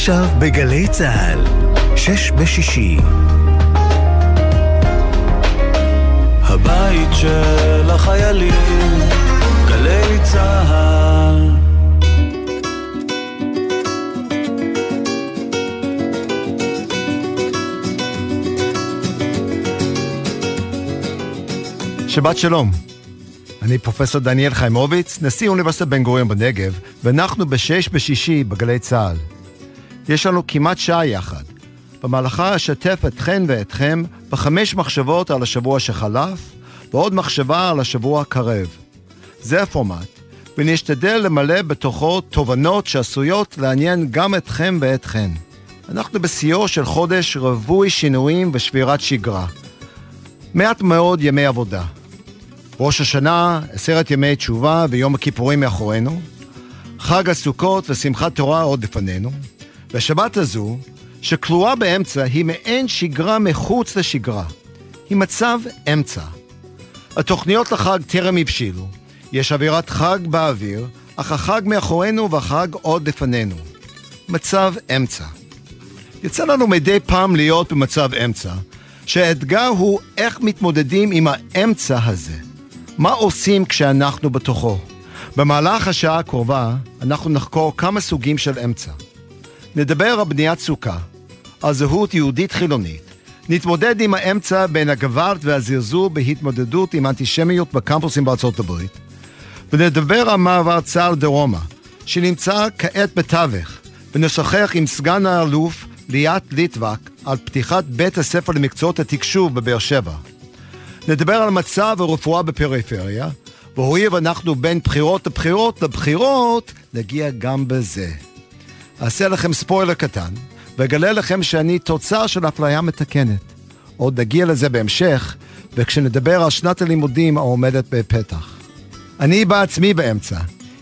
עכשיו בגלי צה"ל, שש בשישי. הבית של החיילים, גלי צה"ל. שבת שלום. אני פרופסור דניאל חיימוביץ, נשיא אוניברסיטת בן גוריון בנגב, ואנחנו בשש בשישי בגלי צה"ל. יש לנו כמעט שעה יחד. במהלכה אשתף אתכן ואתכם בחמש מחשבות על השבוע שחלף, ועוד מחשבה על השבוע הקרב. זה הפורמט, ונשתדל למלא בתוכו תובנות שעשויות לעניין גם אתכם ואתכן. אנחנו בשיאו של חודש רווי שינויים ושבירת שגרה. מעט מאוד ימי עבודה. ראש השנה, עשרת ימי תשובה ויום הכיפורים מאחורינו, חג הסוכות ושמחת תורה עוד לפנינו, והשבת הזו, שכלואה באמצע, היא מעין שגרה מחוץ לשגרה. היא מצב אמצע. התוכניות לחג טרם הבשילו, יש אווירת חג באוויר, אך החג מאחורינו והחג עוד לפנינו. מצב אמצע. יצא לנו מדי פעם להיות במצב אמצע, שהאתגר הוא איך מתמודדים עם האמצע הזה. מה עושים כשאנחנו בתוכו? במהלך השעה הקרובה אנחנו נחקור כמה סוגים של אמצע. נדבר על בניית סוכה, על זהות יהודית חילונית, נתמודד עם האמצע בין הגוואלד והזרזור בהתמודדות עם אנטישמיות בקמפוסים בארצות הברית, ונדבר על מעבר צה"ל דרומה, שנמצא כעת בתווך, ונשוחח עם סגן האלוף ליאת ליטבק על פתיחת בית הספר למקצועות התקשוב בבאר שבע. נדבר על מצב הרפואה בפריפריה, והואיל ואנחנו בין בחירות לבחירות לבחירות, נגיע גם בזה. אעשה לכם ספוילר קטן, ואגלה לכם שאני תוצר של אפליה מתקנת. עוד נגיע לזה בהמשך, וכשנדבר על שנת הלימודים העומדת בפתח. אני בעצמי באמצע.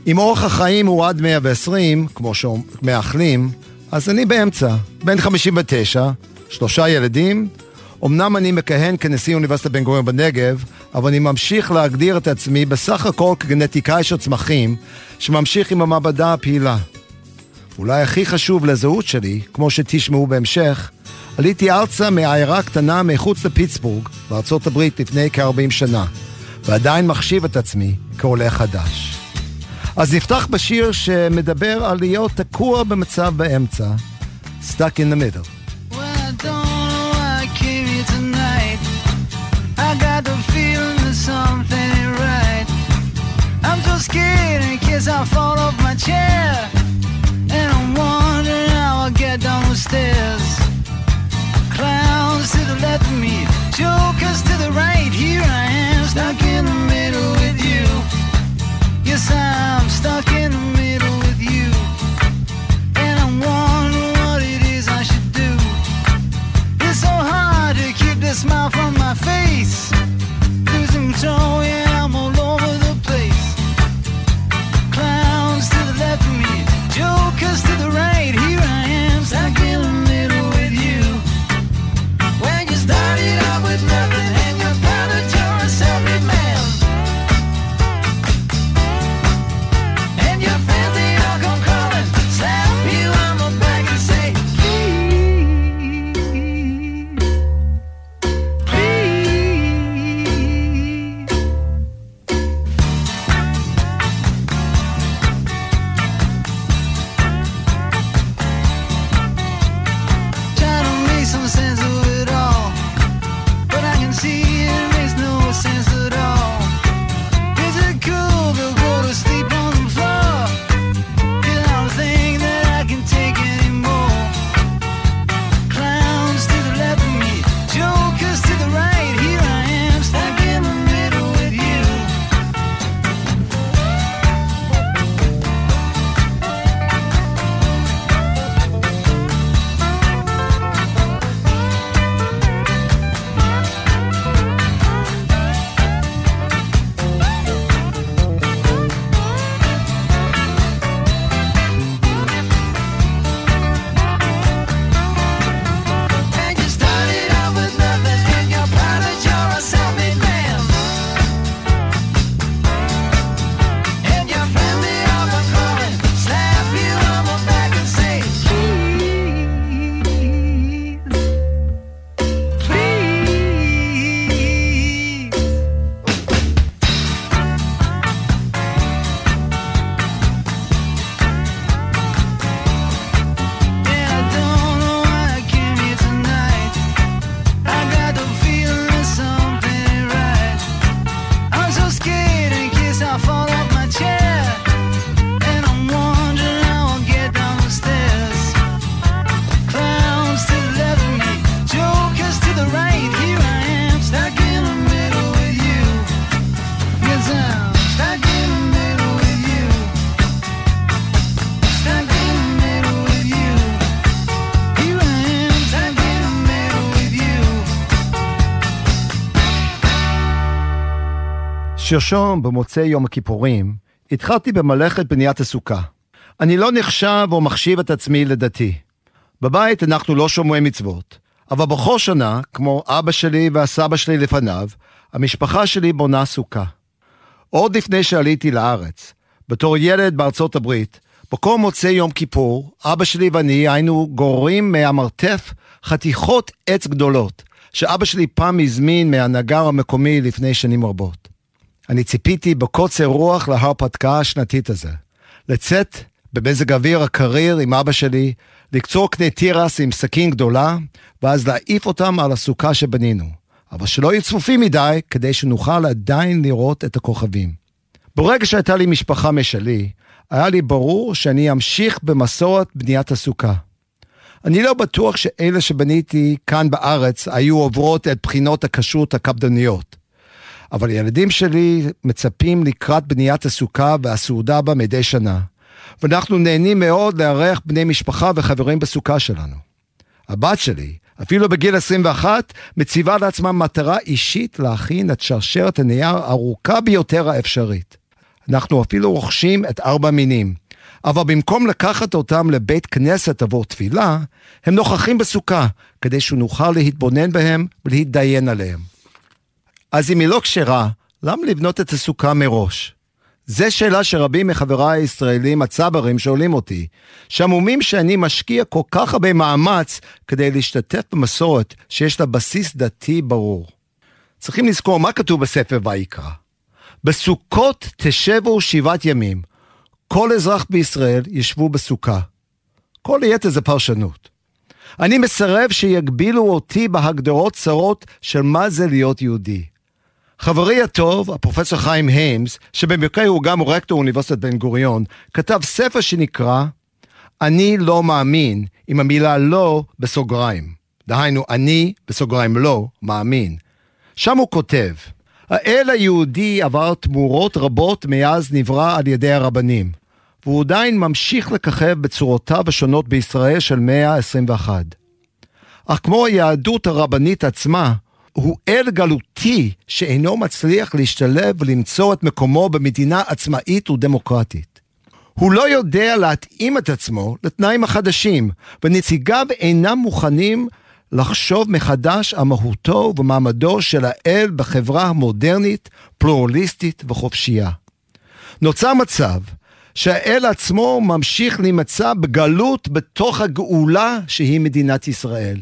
אם אורח החיים הוא עד 120, כמו שמאחלים, אז אני באמצע, בן 59, שלושה ילדים. אמנם אני מכהן כנשיא אוניברסיטת בן גוריון בנגב, אבל אני ממשיך להגדיר את עצמי בסך הכל כגנטיקאי של צמחים, שממשיך עם המעבדה הפעילה. אולי הכי חשוב לזהות שלי, כמו שתשמעו בהמשך, עליתי ארצה מעיירה קטנה מחוץ לפיטסבורג, בארצות הברית, לפני כ-40 שנה, ועדיין מחשיב את עצמי כעולה חדש. אז נפתח בשיר שמדבר על להיות תקוע במצב באמצע, Stuck in the middle. scared in case I down the stairs. Clowns to the left of me, jokers to the right. Here I am, stuck in the middle with you. Yes, I'm stuck in the middle with you. And I'm wondering what it is I should do. It's so hard to keep the smile from my face. Losing control, yeah, שלשום, במוצאי יום הכיפורים, התחלתי במלאכת בניית הסוכה. אני לא נחשב או מחשיב את עצמי לדתי. בבית אנחנו לא שומרי מצוות, אבל בכל שנה, כמו אבא שלי והסבא שלי לפניו, המשפחה שלי בונה סוכה. עוד לפני שעליתי לארץ, בתור ילד בארצות הברית, בכל מוצאי יום כיפור, אבא שלי ואני היינו גוררים מהמרתף חתיכות עץ גדולות, שאבא שלי פעם הזמין מהנגר המקומי לפני שנים רבות. אני ציפיתי בקוצר רוח להרפתקה השנתית הזה. לצאת במזג אוויר הקריר עם אבא שלי, לקצור קנה תירס עם סכין גדולה, ואז להעיף אותם על הסוכה שבנינו. אבל שלא יהיו צפופים מדי, כדי שנוכל עדיין לראות את הכוכבים. ברגע שהייתה לי משפחה משלי, היה לי ברור שאני אמשיך במסורת בניית הסוכה. אני לא בטוח שאלה שבניתי כאן בארץ היו עוברות את בחינות הכשרות הקפדניות. אבל הילדים שלי מצפים לקראת בניית הסוכה והסעודה בה מדי שנה. ואנחנו נהנים מאוד לארח בני משפחה וחברים בסוכה שלנו. הבת שלי, אפילו בגיל 21, מציבה לעצמה מטרה אישית להכין את שרשרת הנייר הארוכה ביותר האפשרית. אנחנו אפילו רוכשים את ארבע מינים. אבל במקום לקחת אותם לבית כנסת עבור תפילה, הם נוכחים בסוכה, כדי שנוכל להתבונן בהם ולהתדיין עליהם. אז אם היא לא כשרה, למה לבנות את הסוכה מראש? זו שאלה שרבים מחבריי הישראלים הצברים שואלים אותי, שהמומים שאני משקיע כל כך הרבה מאמץ כדי להשתתף במסורת שיש לה בסיס דתי ברור. צריכים לזכור מה כתוב בספר ויקרא. בסוכות תשבו שבעת ימים. כל אזרח בישראל ישבו בסוכה. כל היתר זה פרשנות. אני מסרב שיגבילו אותי בהגדרות צרות של מה זה להיות יהודי. חברי הטוב, הפרופסור חיים היימס, שבמקרה הוא גם רקטור אוניברסיטת בן גוריון, כתב ספר שנקרא "אני לא מאמין" עם המילה לא בסוגריים. דהיינו, אני, בסוגריים לא, מאמין. שם הוא כותב, האל היהודי עבר תמורות רבות מאז נברא על ידי הרבנים, והוא עדיין ממשיך לככב בצורותיו השונות בישראל של מאה ה-21. אך כמו היהדות הרבנית עצמה, הוא אל גלותי שאינו מצליח להשתלב ולמצוא את מקומו במדינה עצמאית ודמוקרטית. הוא לא יודע להתאים את עצמו לתנאים החדשים, ונציגיו אינם מוכנים לחשוב מחדש על מהותו ומעמדו של האל בחברה המודרנית, פלורליסטית וחופשייה. נוצר מצב שהאל עצמו ממשיך להימצא בגלות בתוך הגאולה שהיא מדינת ישראל.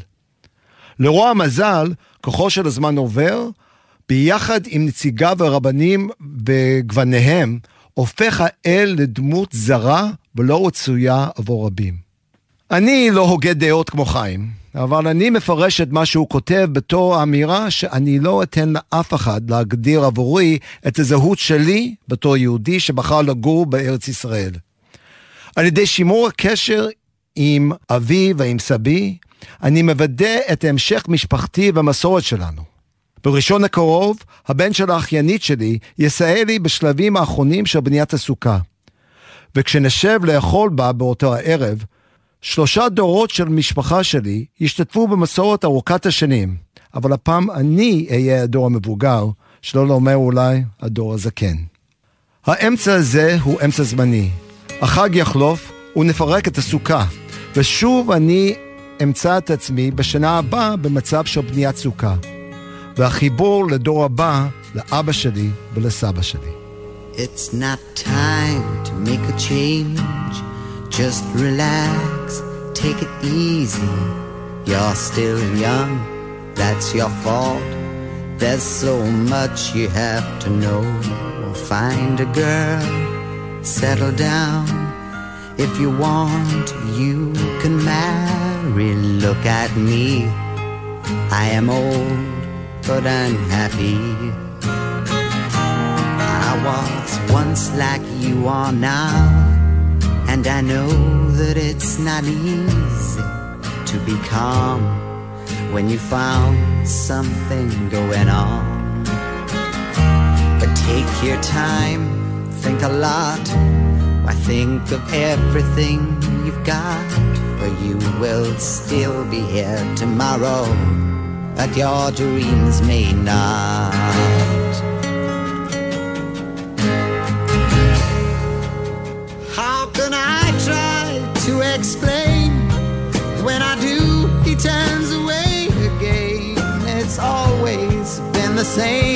לרוע המזל, ככל של הזמן עובר, ביחד עם נציגיו הרבנים וגווניהם, הופך האל לדמות זרה ולא רצויה עבור רבים. אני לא הוגה דעות כמו חיים, אבל אני מפרש את מה שהוא כותב בתור אמירה שאני לא אתן לאף אחד להגדיר עבורי את הזהות שלי בתור יהודי שבחר לגור בארץ ישראל. על ידי שימור הקשר עם אבי ועם סבי, אני מוודא את המשך משפחתי והמסורת שלנו. בראשון הקרוב, הבן של האחיינית שלי יסייע לי בשלבים האחרונים של בניית הסוכה. וכשנשב לאכול בה באותו הערב, שלושה דורות של משפחה שלי ישתתפו במסורת ארוכת השנים, אבל הפעם אני אהיה הדור המבוגר, שלא לומר אולי הדור הזקן. האמצע הזה הוא אמצע זמני. החג יחלוף ונפרק את הסוכה, ושוב אני אמצא את עצמי בשנה הבאה במצב של בניית סוכה. והחיבור לדור הבא, לאבא שלי ולסבא שלי. It's not time to make a change. Just relax, take it easy. You're still young, that's your fault. There's so much you have to know. Find a girl, settle down. If you want, you can marry. Look at me. I am old, but unhappy. I was once like you are now. And I know that it's not easy to be calm when you found something going on. But take your time, think a lot. Why think of everything you've got? you will still be here tomorrow, but your dreams may not. How can I try to explain when I do? He turns away again. It's always been the same.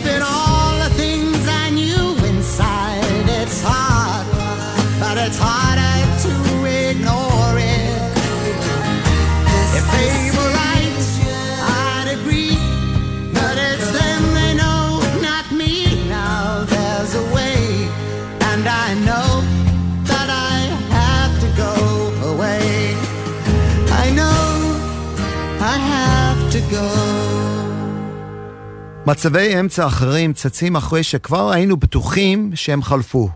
sleeping on. מצבי אמצע אחרים צצים אחרי שכבר היינו בטוחים שהם חלפו.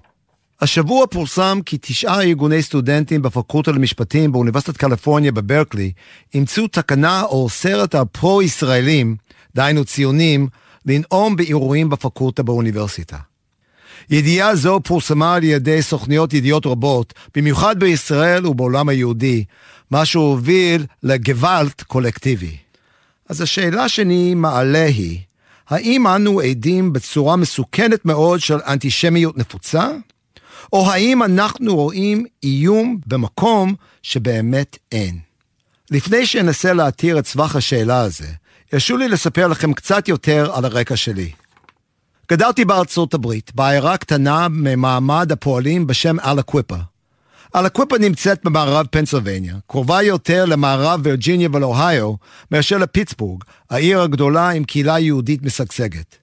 השבוע פורסם כי תשעה ארגוני סטודנטים בפקולטה למשפטים באוניברסיטת קליפורניה בברקלי אימצו תקנה או סרט הפרו-ישראלים, דהיינו ציונים, לנאום באירועים בפקולטה באוניברסיטה. ידיעה זו פורסמה על ידי סוכניות ידיעות רבות, במיוחד בישראל ובעולם היהודי, מה שהוביל לגוואלט קולקטיבי. אז השאלה שאני מעלה היא, האם אנו עדים בצורה מסוכנת מאוד של אנטישמיות נפוצה? או האם אנחנו רואים איום במקום שבאמת אין? לפני שאנסה להתיר את סבך השאלה הזה, הרשו לי לספר לכם קצת יותר על הרקע שלי. גדלתי בארצות הברית, בעיירה קטנה ממעמד הפועלים בשם אלקוויפה. אלקוויפה נמצאת במערב פנסילבניה, קרובה יותר למערב וירג'יניה ולאוהיו מאשר לפיטסבורג, העיר הגדולה עם קהילה יהודית משגשגת.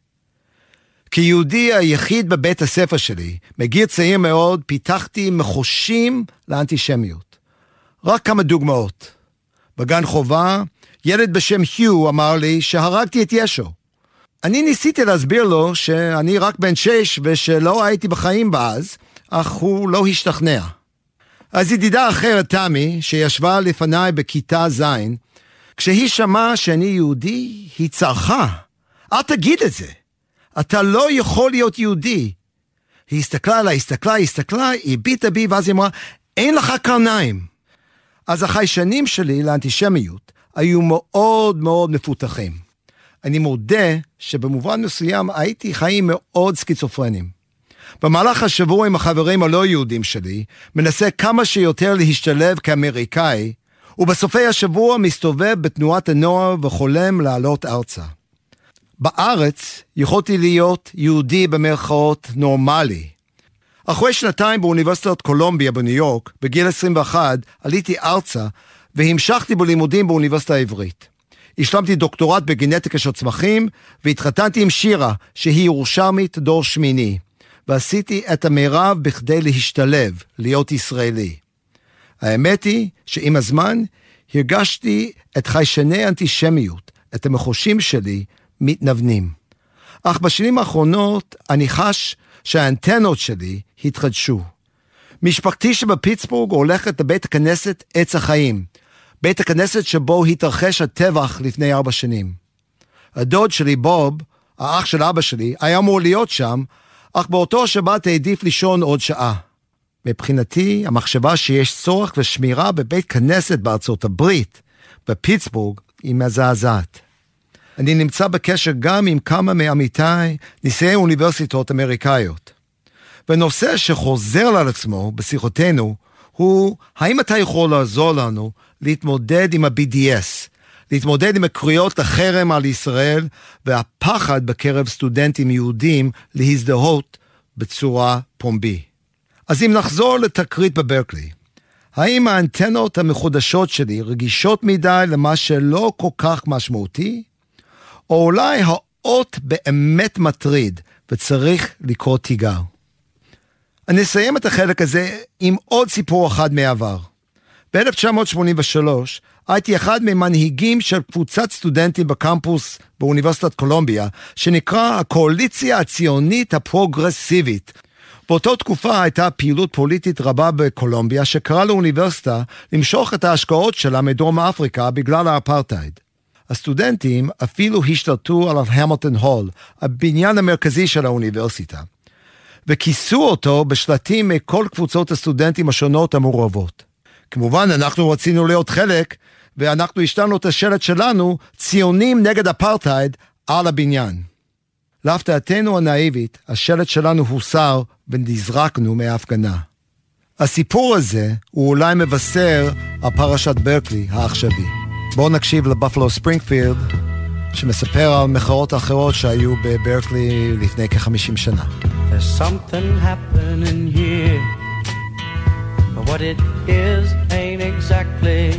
כיהודי היחיד בבית הספר שלי, מגיל צעיר מאוד, פיתחתי מחושים לאנטישמיות. רק כמה דוגמאות. בגן חובה, ילד בשם היו אמר לי שהרגתי את ישו. אני ניסיתי להסביר לו שאני רק בן שש ושלא הייתי בחיים באז, אך הוא לא השתכנע. אז ידידה אחרת, תמי, שישבה לפניי בכיתה ז', כשהיא שמעה שאני יהודי, היא צרחה. אל תגיד את זה. אתה לא יכול להיות יהודי. היא הסתכלה עליי, הסתכלה, הסתכלה, הביטה בי, ואז היא אמרה, אין לך קרניים. אז החיישנים שלי לאנטישמיות היו מאוד מאוד מפותחים. אני מודה שבמובן מסוים הייתי חיים מאוד סכיצופרנים. במהלך השבוע עם החברים הלא יהודים שלי, מנסה כמה שיותר להשתלב כאמריקאי, ובסופי השבוע מסתובב בתנועת הנוער וחולם לעלות ארצה. בארץ יכולתי להיות יהודי במרכאות נורמלי. אחרי שנתיים באוניברסיטת קולומביה בניו יורק, בגיל 21, עליתי ארצה והמשכתי בלימודים באוניברסיטה העברית. השלמתי דוקטורט בגנטיקה של צמחים והתחתנתי עם שירה, שהיא ירושלמית דור שמיני, ועשיתי את המרב בכדי להשתלב, להיות ישראלי. האמת היא שעם הזמן הרגשתי את חיישני האנטישמיות, את המחושים שלי, מתנוונים. אך בשנים האחרונות אני חש שהאנטנות שלי התחדשו. משפחתי שבפיטסבורג הולכת לבית הכנסת עץ החיים, בית הכנסת שבו התרחש הטבח לפני ארבע שנים. הדוד שלי, בוב, האח של אבא שלי, היה אמור להיות שם, אך באותו שבת העדיף לישון עוד שעה. מבחינתי, המחשבה שיש צורך ושמירה בבית כנסת בארצות הברית, בפיטסבורג, היא מזעזעת. אני נמצא בקשר גם עם כמה מעמיתיי, נשיאי אוניברסיטאות אמריקאיות. ונושא שחוזר על עצמו בשיחותינו הוא, האם אתה יכול לעזור לנו להתמודד עם ה-BDS, להתמודד עם הקריאות לחרם על ישראל והפחד בקרב סטודנטים יהודים להזדהות בצורה פומבי. אז אם נחזור לתקרית בברקלי, האם האנטנות המחודשות שלי רגישות מדי למה שלא כל כך משמעותי? או אולי האות באמת מטריד וצריך לקרוא תיגר. אני אסיים את החלק הזה עם עוד סיפור אחד מעבר. ב-1983 הייתי אחד ממנהיגים של קבוצת סטודנטים בקמפוס באוניברסיטת קולומביה, שנקרא הקואליציה הציונית הפרוגרסיבית. באותה תקופה הייתה פעילות פוליטית רבה בקולומביה, שקראה לאוניברסיטה למשוך את ההשקעות שלה מדרום אפריקה בגלל האפרטהייד. הסטודנטים אפילו השתלטו על המילטון הול, הבניין המרכזי של האוניברסיטה, וכיסו אותו בשלטים מכל קבוצות הסטודנטים השונות המעורבות. כמובן, אנחנו רצינו להיות חלק, ואנחנו השתנו את השלט שלנו, ציונים נגד אפרטהייד, על הבניין. להפתעתנו הנאיבית, השלט שלנו הוסר ונזרקנו מההפגנה. הסיפור הזה הוא אולי מבשר על פרשת ברקלי העכשווי. בואו נקשיב לבפלו ספרינגפילד, שמספר על מחאות אחרות שהיו בברקלי לפני כ-50 שנה. There's what it is ain't exactly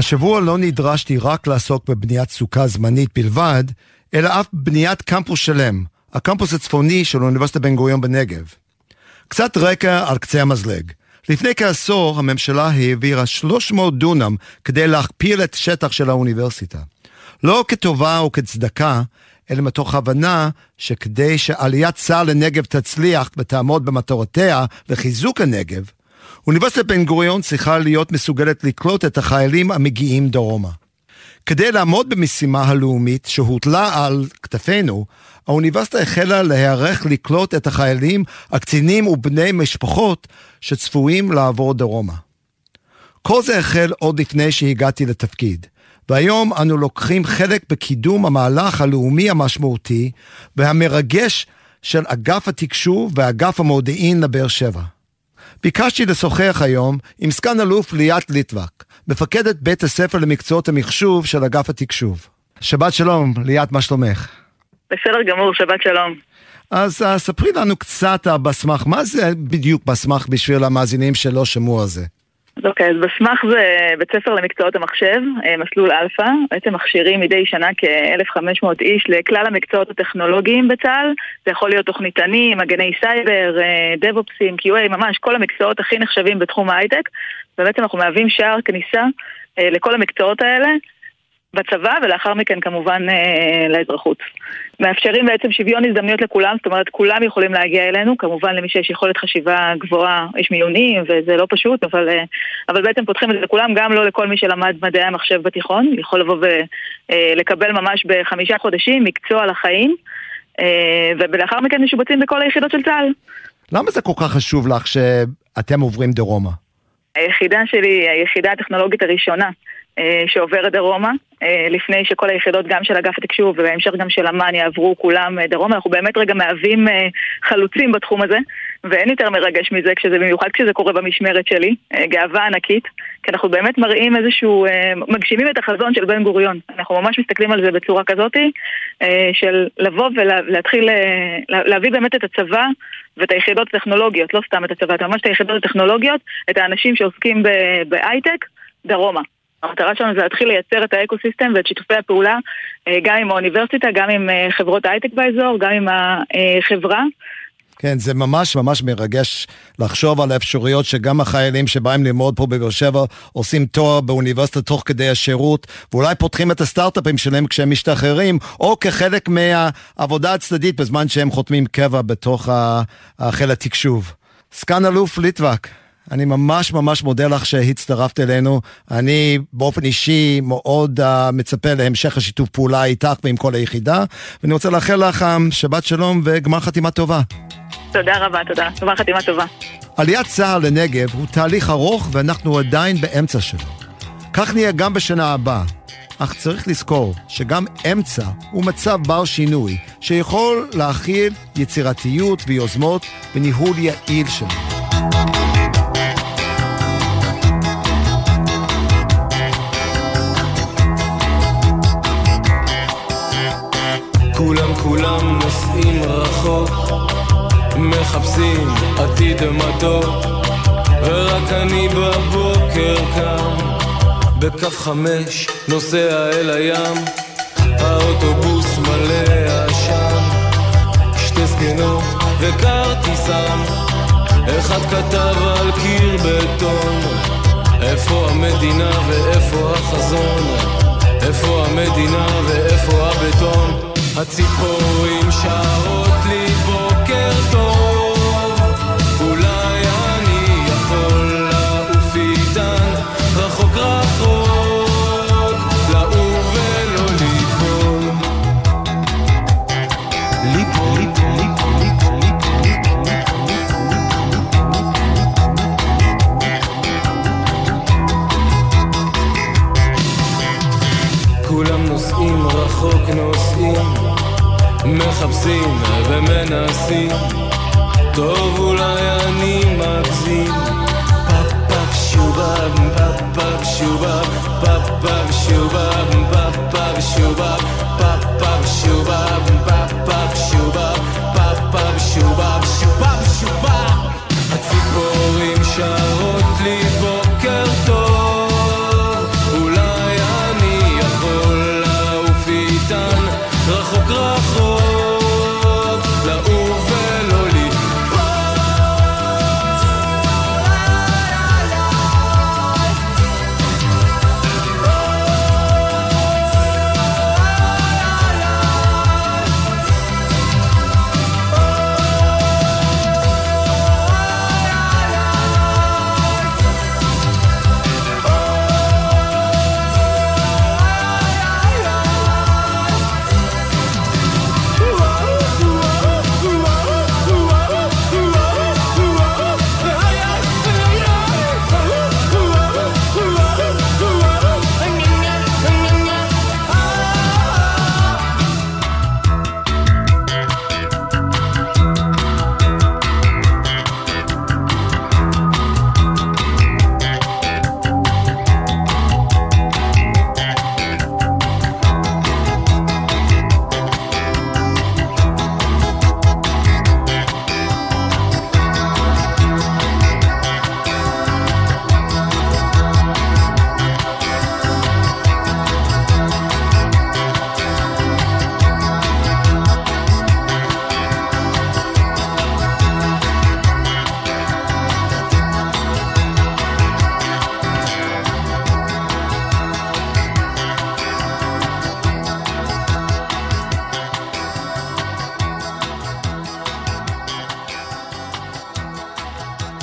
השבוע לא נדרשתי רק לעסוק בבניית סוכה זמנית בלבד, אלא אף בניית קמפוס שלם, הקמפוס הצפוני של אוניברסיטת בן גוריון בנגב. קצת רקע על קצה המזלג. לפני כעשור הממשלה העבירה 300 דונם כדי להכפיל את שטח של האוניברסיטה. לא כטובה או כצדקה, אלא מתוך הבנה שכדי שעליית צה"ל לנגב תצליח ותעמוד במטרותיה לחיזוק הנגב, אוניברסיטת בן גוריון צריכה להיות מסוגלת לקלוט את החיילים המגיעים דרומה. כדי לעמוד במשימה הלאומית שהוטלה על כתפינו, האוניברסיטה החלה להיערך לקלוט את החיילים, הקצינים ובני משפחות שצפויים לעבור דרומה. כל זה החל עוד לפני שהגעתי לתפקיד, והיום אנו לוקחים חלק בקידום המהלך הלאומי המשמעותי והמרגש של אגף התקשוב ואגף המודיעין לבאר שבע. ביקשתי לשוחח היום עם סגן אלוף ליאת ליטבק, מפקדת בית הספר למקצועות המחשוב של אגף התקשוב. שבת שלום, ליאת, מה שלומך? בסדר גמור, שבת שלום. אז אה, ספרי לנו קצת אה, בסמ"ח, מה זה בדיוק בסמ"ח בשביל המאזינים שלא שמעו על זה? אז אוקיי, אז בסמ"ח זה בית ספר למקצועות המחשב, אה, מסלול אלפא, בעצם מכשירים מדי שנה כ-1,500 איש לכלל המקצועות הטכנולוגיים בצה"ל, זה יכול להיות תוכניתנים, מגני סייבר, דב-אופסים, QA, ממש כל המקצועות הכי נחשבים בתחום ההייטק, ובעצם אנחנו מהווים שער כניסה לכל המקצועות האלה. בצבא ולאחר מכן כמובן אה, לאזרחות. מאפשרים בעצם שוויון הזדמנויות לכולם, זאת אומרת כולם יכולים להגיע אלינו, כמובן למי שיש יכולת חשיבה גבוהה, יש מיונים וזה לא פשוט, אבל, אה, אבל בעצם פותחים את זה לכולם, גם לא לכל מי שלמד מדעי המחשב בתיכון, יכול לבוא ולקבל אה, ממש בחמישה חודשים מקצוע לחיים, אה, ולאחר מכן משובצים בכל היחידות של צה"ל. למה זה כל כך חשוב לך שאתם עוברים דרומה? היחידה שלי היחידה הטכנולוגית הראשונה שעוברת דרומה, אה, לפני שכל היחידות גם של אגף התקשוב ובהמשך גם של אמ"ן יעברו כולם אה, דרומה. אנחנו באמת רגע מהווים חלוצים בתחום הזה, ואין יותר מרגש מזה, כשזה, במיוחד כשזה קורה במשמרת שלי, גאווה ענקית, כי אנחנו באמת מראים איזשהו, מגשימים את החזון של בן גוריון. אנחנו ממש מסתכלים על זה בצורה כזאת, של לבוא ולהתחיל, להביא באמת את הצבא ואת היחידות הטכנולוגיות, לא סתם את הצבא, את ממש את היחידות הטכנולוגיות, את האנשים שעוסקים בהייטק, דרומה. המטרה שלנו זה להתחיל לייצר את האקוסיסטם ואת שיתופי הפעולה אה, גם עם האוניברסיטה, גם עם אה, חברות הייטק באזור, גם עם החברה. כן, זה ממש ממש מרגש לחשוב על האפשרויות שגם החיילים שבאים ללמוד פה בבאר שבע עושים תואר באוניברסיטה תוך כדי השירות, ואולי פותחים את הסטארט-אפים שלהם כשהם משתחררים, או כחלק מהעבודה הצדדית בזמן שהם חותמים קבע בתוך חיל התקשוב. סגן אלוף ליטבק, אני ממש ממש מודה לך שהצטרפת אלינו. אני באופן אישי מאוד uh, מצפה להמשך השיתוף פעולה איתך ועם כל היחידה, ואני רוצה לאחל לך um, שבת שלום וגמר חתימה טובה. תודה רבה, תודה. גמר חתימה טובה. עליית צה"ל לנגב הוא תהליך ארוך ואנחנו עדיין באמצע שלו. כך נהיה גם בשנה הבאה. אך צריך לזכור שגם אמצע הוא מצב בר שינוי, שיכול להכיל יצירתיות ויוזמות וניהול יעיל שלו. כולם כולם נוסעים רחוק. מחפשים עתיד מתוק ורק אני בבוקר קם. בקו חמש נוסע אל הים. האוטובוס מלא עשן. שתי זקנות וכרטיסן. אחד כתב על קיר בטון. איפה המדינה ואיפה החזון? איפה המדינה ואיפה הבטון הציפורים שרות לי בוקר טוב. אולי אני יכול לעוף איתן רחוק רחוק לעוף ולא ליפול. ליפול ליפול כולם נוסעים רחוק נוסעים מחפשים ומנסים. טוב אולי אני מגזים. פאפ פאפ שובב פאפ פאפ שובב. פאפ פאפ שובב פאפ פאפ שובב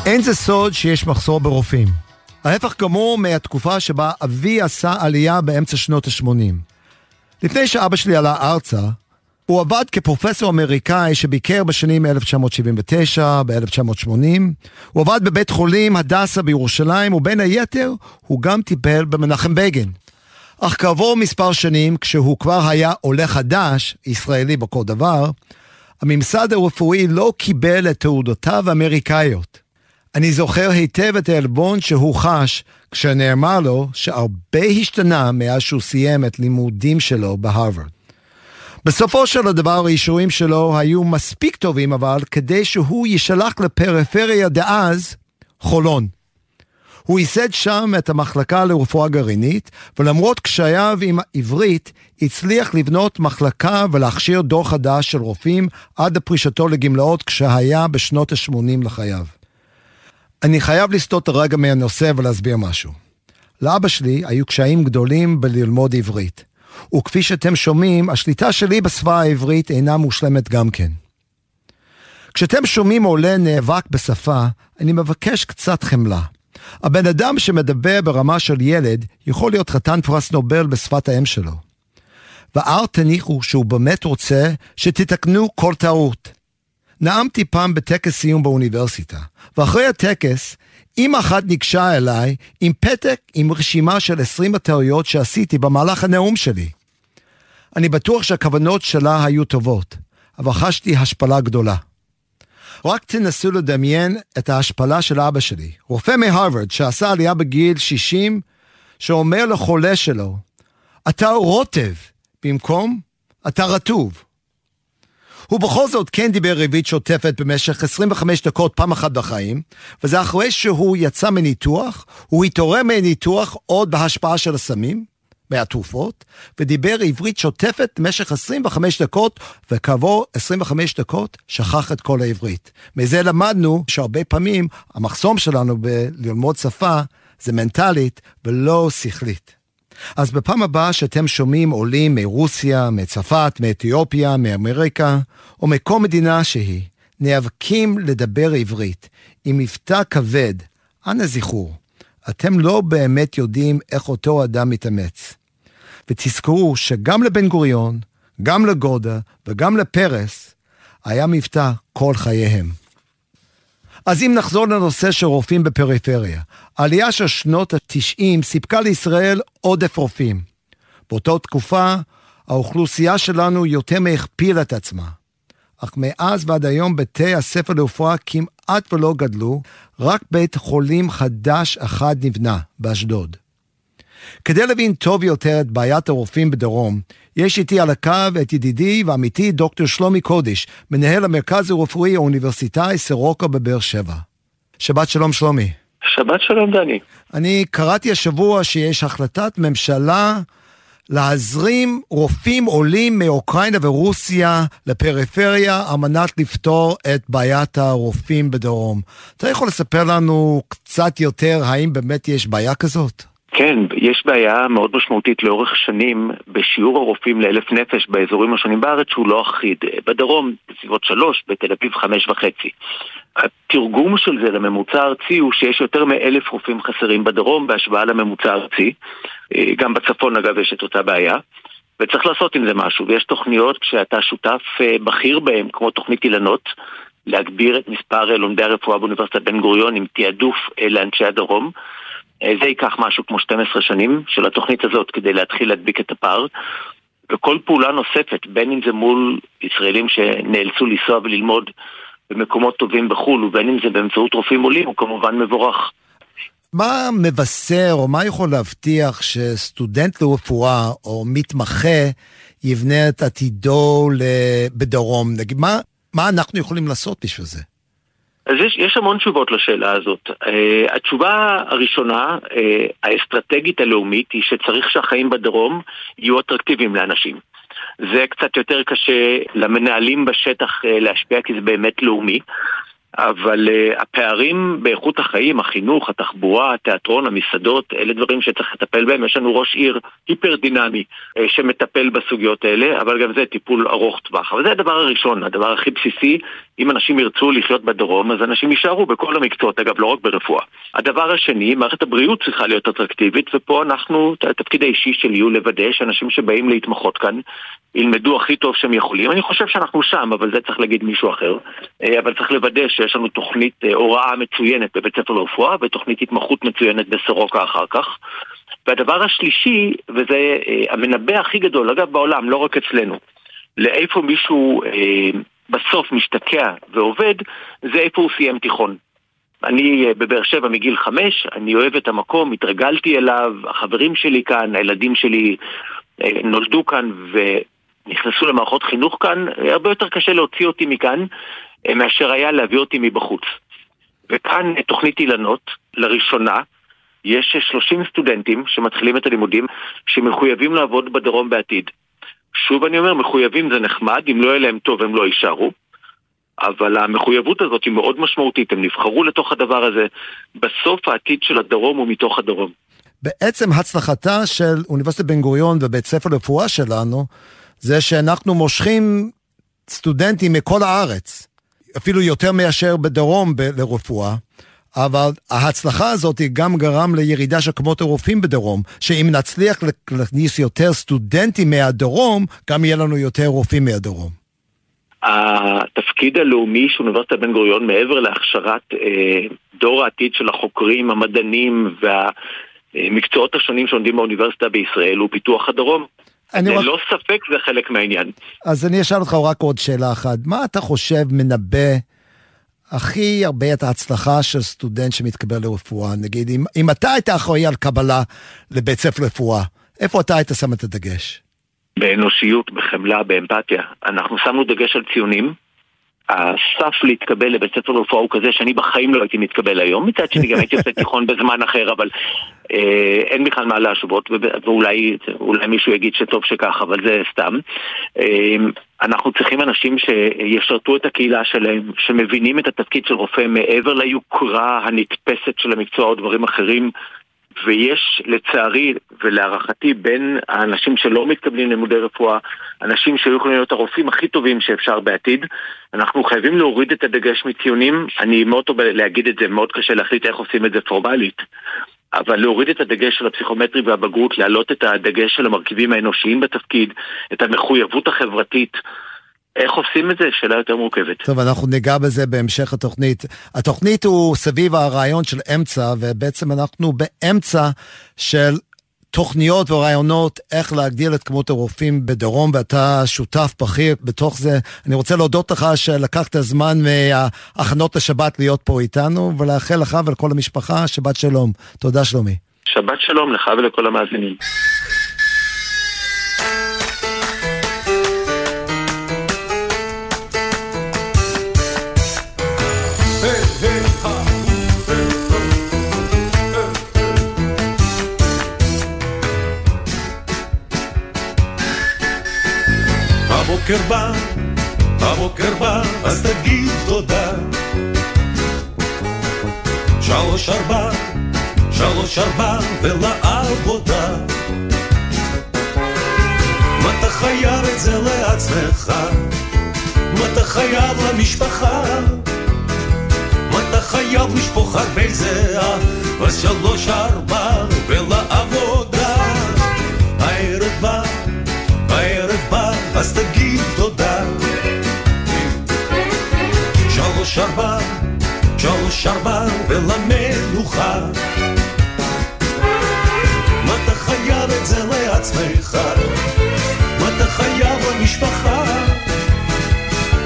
אין זה סוד שיש מחסור ברופאים. ההפך גמור מהתקופה שבה אבי עשה עלייה באמצע שנות ה-80. לפני שאבא שלי עלה ארצה, הוא עבד כפרופסור אמריקאי שביקר בשנים 1979, ב-1980. הוא עבד בבית חולים הדסה בירושלים, ובין היתר הוא גם טיפל במנחם בגין. אך כעבור מספר שנים, כשהוא כבר היה עולה חדש, ישראלי בכל דבר, הממסד הרפואי לא קיבל את תעודותיו האמריקאיות. אני זוכר היטב את העלבון שהוא חש כשנאמר לו שהרבה השתנה מאז שהוא סיים את לימודים שלו בהרווארד. בסופו של הדבר האישורים שלו היו מספיק טובים אבל כדי שהוא יישלח לפריפריה דאז, חולון. הוא ייסד שם את המחלקה לרפואה גרעינית, ולמרות קשייו עם העברית, הצליח לבנות מחלקה ולהכשיר דור חדש של רופאים עד לפרישתו לגמלאות כשהיה בשנות ה-80 לחייו. אני חייב לסטות רגע מהנושא ולהסביר משהו. לאבא שלי היו קשיים גדולים בללמוד עברית. וכפי שאתם שומעים, השליטה שלי בשפה העברית אינה מושלמת גם כן. כשאתם שומעים עולה נאבק בשפה, אני מבקש קצת חמלה. הבן אדם שמדבר ברמה של ילד יכול להיות חתן פרס נובל בשפת האם שלו. ואל תניחו שהוא באמת רוצה שתתקנו כל טעות. נאמתי פעם בטקס סיום באוניברסיטה, ואחרי הטקס, אמא אחת ניגשה אליי עם פתק עם רשימה של 20 הטעויות שעשיתי במהלך הנאום שלי. אני בטוח שהכוונות שלה היו טובות, אבל חשתי השפלה גדולה. רק תנסו לדמיין את ההשפלה של אבא שלי, רופא מהרווארד שעשה עלייה בגיל 60, שאומר לחולה שלו, אתה רוטב, במקום אתה רטוב. הוא בכל זאת כן דיבר רביעית שוטפת במשך 25 דקות פעם אחת בחיים, וזה אחרי שהוא יצא מניתוח, הוא התעורר מניתוח עוד בהשפעה של הסמים, מהתרופות, ודיבר עברית שוטפת במשך 25 דקות, וכעבור 25 דקות שכח את כל העברית. מזה למדנו שהרבה פעמים המחסום שלנו בללמוד שפה זה מנטלית ולא שכלית. אז בפעם הבאה שאתם שומעים עולים מרוסיה, מצרפת, מאתיופיה, מאמריקה, או מכל מדינה שהיא, נאבקים לדבר עברית עם מבטא כבד, אנא זכרו, אתם לא באמת יודעים איך אותו אדם מתאמץ. ותזכרו שגם לבן גוריון, גם לגודה וגם לפרס, היה מבטא כל חייהם. אז אם נחזור לנושא של רופאים בפריפריה, העלייה של שנות ה-90 סיפקה לישראל עודף רופאים. באותה תקופה, האוכלוסייה שלנו יותר מהכפילה את עצמה. אך מאז ועד היום בתי הספר לרפואה כמעט ולא גדלו, רק בית חולים חדש אחד נבנה, באשדוד. כדי להבין טוב יותר את בעיית הרופאים בדרום, יש איתי על הקו את ידידי ועמיתי דוקטור שלומי קודש, מנהל המרכז הרפואי האוניברסיטאי סורוקה בבאר שבע. שבת שלום שלומי. שבת שלום דני. אני קראתי השבוע שיש החלטת ממשלה להזרים רופאים עולים מאוקראינה ורוסיה לפריפריה על מנת לפתור את בעיית הרופאים בדרום. אתה יכול לספר לנו קצת יותר האם באמת יש בעיה כזאת? כן, יש בעיה מאוד משמעותית לאורך שנים בשיעור הרופאים לאלף נפש באזורים השונים בארץ שהוא לא אחיד. בדרום בסביבות שלוש, בתל אביב חמש וחצי. התרגום של זה לממוצע הארצי הוא שיש יותר מאלף רופאים חסרים בדרום בהשוואה לממוצע הארצי. גם בצפון אגב יש את אותה בעיה. וצריך לעשות עם זה משהו, ויש תוכניות כשאתה שותף אה, בכיר בהן, כמו תוכנית אילנות, להגביר את מספר אה, לומדי הרפואה באוניברסיטת בן גוריון עם תעדוף אה, לאנשי הדרום. אה, זה ייקח משהו כמו 12 שנים של התוכנית הזאת כדי להתחיל להדביק את הפער. וכל פעולה נוספת, בין אם זה מול ישראלים שנאלצו לנסוע וללמוד במקומות טובים בחו"ל, ובין אם זה באמצעות רופאים עולים, הוא כמובן מבורך. מה מבשר או מה יכול להבטיח שסטודנט לרפואה או מתמחה יבנה את עתידו בדרום? נגיד, מה, מה אנחנו יכולים לעשות בשביל זה? אז יש, יש המון תשובות לשאלה הזאת. Uh, התשובה הראשונה, uh, האסטרטגית הלאומית, היא שצריך שהחיים בדרום יהיו אטרקטיביים לאנשים. זה קצת יותר קשה למנהלים בשטח uh, להשפיע כי זה באמת לאומי. אבל uh, הפערים באיכות החיים, החינוך, התחבורה, התיאטרון, המסעדות, אלה דברים שצריך לטפל בהם. יש לנו ראש עיר היפר דינמי uh, שמטפל בסוגיות האלה, אבל גם זה טיפול ארוך טווח. אבל זה הדבר הראשון, הדבר הכי בסיסי, אם אנשים ירצו לחיות בדרום, אז אנשים יישארו בכל המקצועות, אגב, לא רק ברפואה. הדבר השני, מערכת הבריאות צריכה להיות אטרקטיבית, ופה אנחנו, התפקיד האישי שלי הוא לוודא שאנשים שבאים להתמחות כאן, ילמדו הכי טוב שהם יכולים. אני חושב שאנחנו שם, אבל זה צריך להגיד מישהו אחר. אה, אבל צריך לוודא שיש לנו תוכנית אה, הוראה מצוינת בבית ספר לרפואה ותוכנית התמחות מצוינת בסורוקה אחר כך. והדבר השלישי, וזה אה, המנבא הכי גדול, אגב בעולם, לא רק אצלנו, לאיפה מישהו בסוף משתקע ועובד, זה איפה הוא סיים תיכון. אני בבאר שבע מגיל חמש, אני אוהב את המקום, התרגלתי אליו, החברים שלי כאן, הילדים שלי נולדו כאן, ו... נכנסו למערכות חינוך כאן, הרבה יותר קשה להוציא אותי מכאן אה, מאשר היה להביא אותי מבחוץ. וכאן אה, תוכנית אילנות, לראשונה, יש 30 סטודנטים שמתחילים את הלימודים שמחויבים לעבוד בדרום בעתיד. שוב אני אומר, מחויבים זה נחמד, אם לא יהיה להם טוב הם לא יישארו, אבל המחויבות הזאת היא מאוד משמעותית, הם נבחרו לתוך הדבר הזה. בסוף העתיד של הדרום הוא מתוך הדרום. בעצם הצלחתה של אוניברסיטת בן גוריון ובית ספר לרפואה שלנו זה שאנחנו מושכים סטודנטים מכל הארץ, אפילו יותר מאשר בדרום ב- לרפואה. אבל ההצלחה הזאת גם גרם לירידה של כמות הרופאים בדרום, שאם נצליח להכניס יותר סטודנטים מהדרום, גם יהיה לנו יותר רופאים מהדרום. התפקיד הלאומי של אוניברסיטת בן גוריון, מעבר להכשרת אה, דור העתיד של החוקרים, המדענים והמקצועות השונים שעומדים באוניברסיטה בישראל, הוא פיתוח הדרום. ללא רק... ספק זה חלק מהעניין. אז אני אשאל אותך רק עוד שאלה אחת. מה אתה חושב מנבא הכי הרבה את ההצלחה של סטודנט שמתקבל לרפואה? נגיד, אם, אם אתה היית אחראי על קבלה לבית ספר רפואה, איפה אתה היית שם את הדגש? באנושיות, בחמלה, באמפתיה. אנחנו שמנו דגש על ציונים. הסף להתקבל לבית ספר לרפואה הוא כזה שאני בחיים לא הייתי מתקבל היום. מצד שני גם הייתי עושה תיכון בזמן אחר, אבל אה, אין בכלל מה להשוות, ואולי מישהו יגיד שטוב שכך, אבל זה סתם. אה, אנחנו צריכים אנשים שישרתו את הקהילה שלהם, שמבינים את התפקיד של רופא מעבר ליוקרה הנתפסת של המקצוע או דברים אחרים. ויש לצערי ולהערכתי בין האנשים שלא מתקבלים ללימודי רפואה, אנשים שהיו יכולים להיות הרופאים הכי טובים שאפשר בעתיד. אנחנו חייבים להוריד את הדגש מציונים, אני מאוד טוב להגיד את זה, מאוד קשה להחליט איך עושים את זה פורמלית. אבל להוריד את הדגש של הפסיכומטרי והבגרות, להעלות את הדגש של המרכיבים האנושיים בתפקיד, את המחויבות החברתית. איך עושים את זה? שאלה יותר מורכבת. טוב, אנחנו ניגע בזה בהמשך התוכנית. התוכנית הוא סביב הרעיון של אמצע, ובעצם אנחנו באמצע של תוכניות ורעיונות איך להגדיל את כמות הרופאים בדרום, ואתה שותף בכיר בתוך זה. אני רוצה להודות לך שלקחת זמן מההכנות לשבת להיות פה איתנו, ולאחל לך ולכל המשפחה שבת שלום. תודה שלומי. שבת שלום לך ולכל המאזינים. הבוקר בא, הבוקר בא, אז תגיד תודה. שלוש ארבע, שלוש ארבע ולעבודה. מה אתה חייב את זה לעצמך? מה אתה חייב למשפחה? מה אתה חייב לשפוך הרבה זהה? בשלוש ארבע ולעבודה. אז תגיד תודה. שלוש ארבע, שלוש ארבע ולמנוחה. מה אתה חייב את זה לעצמך? מה אתה חייב למשפחה?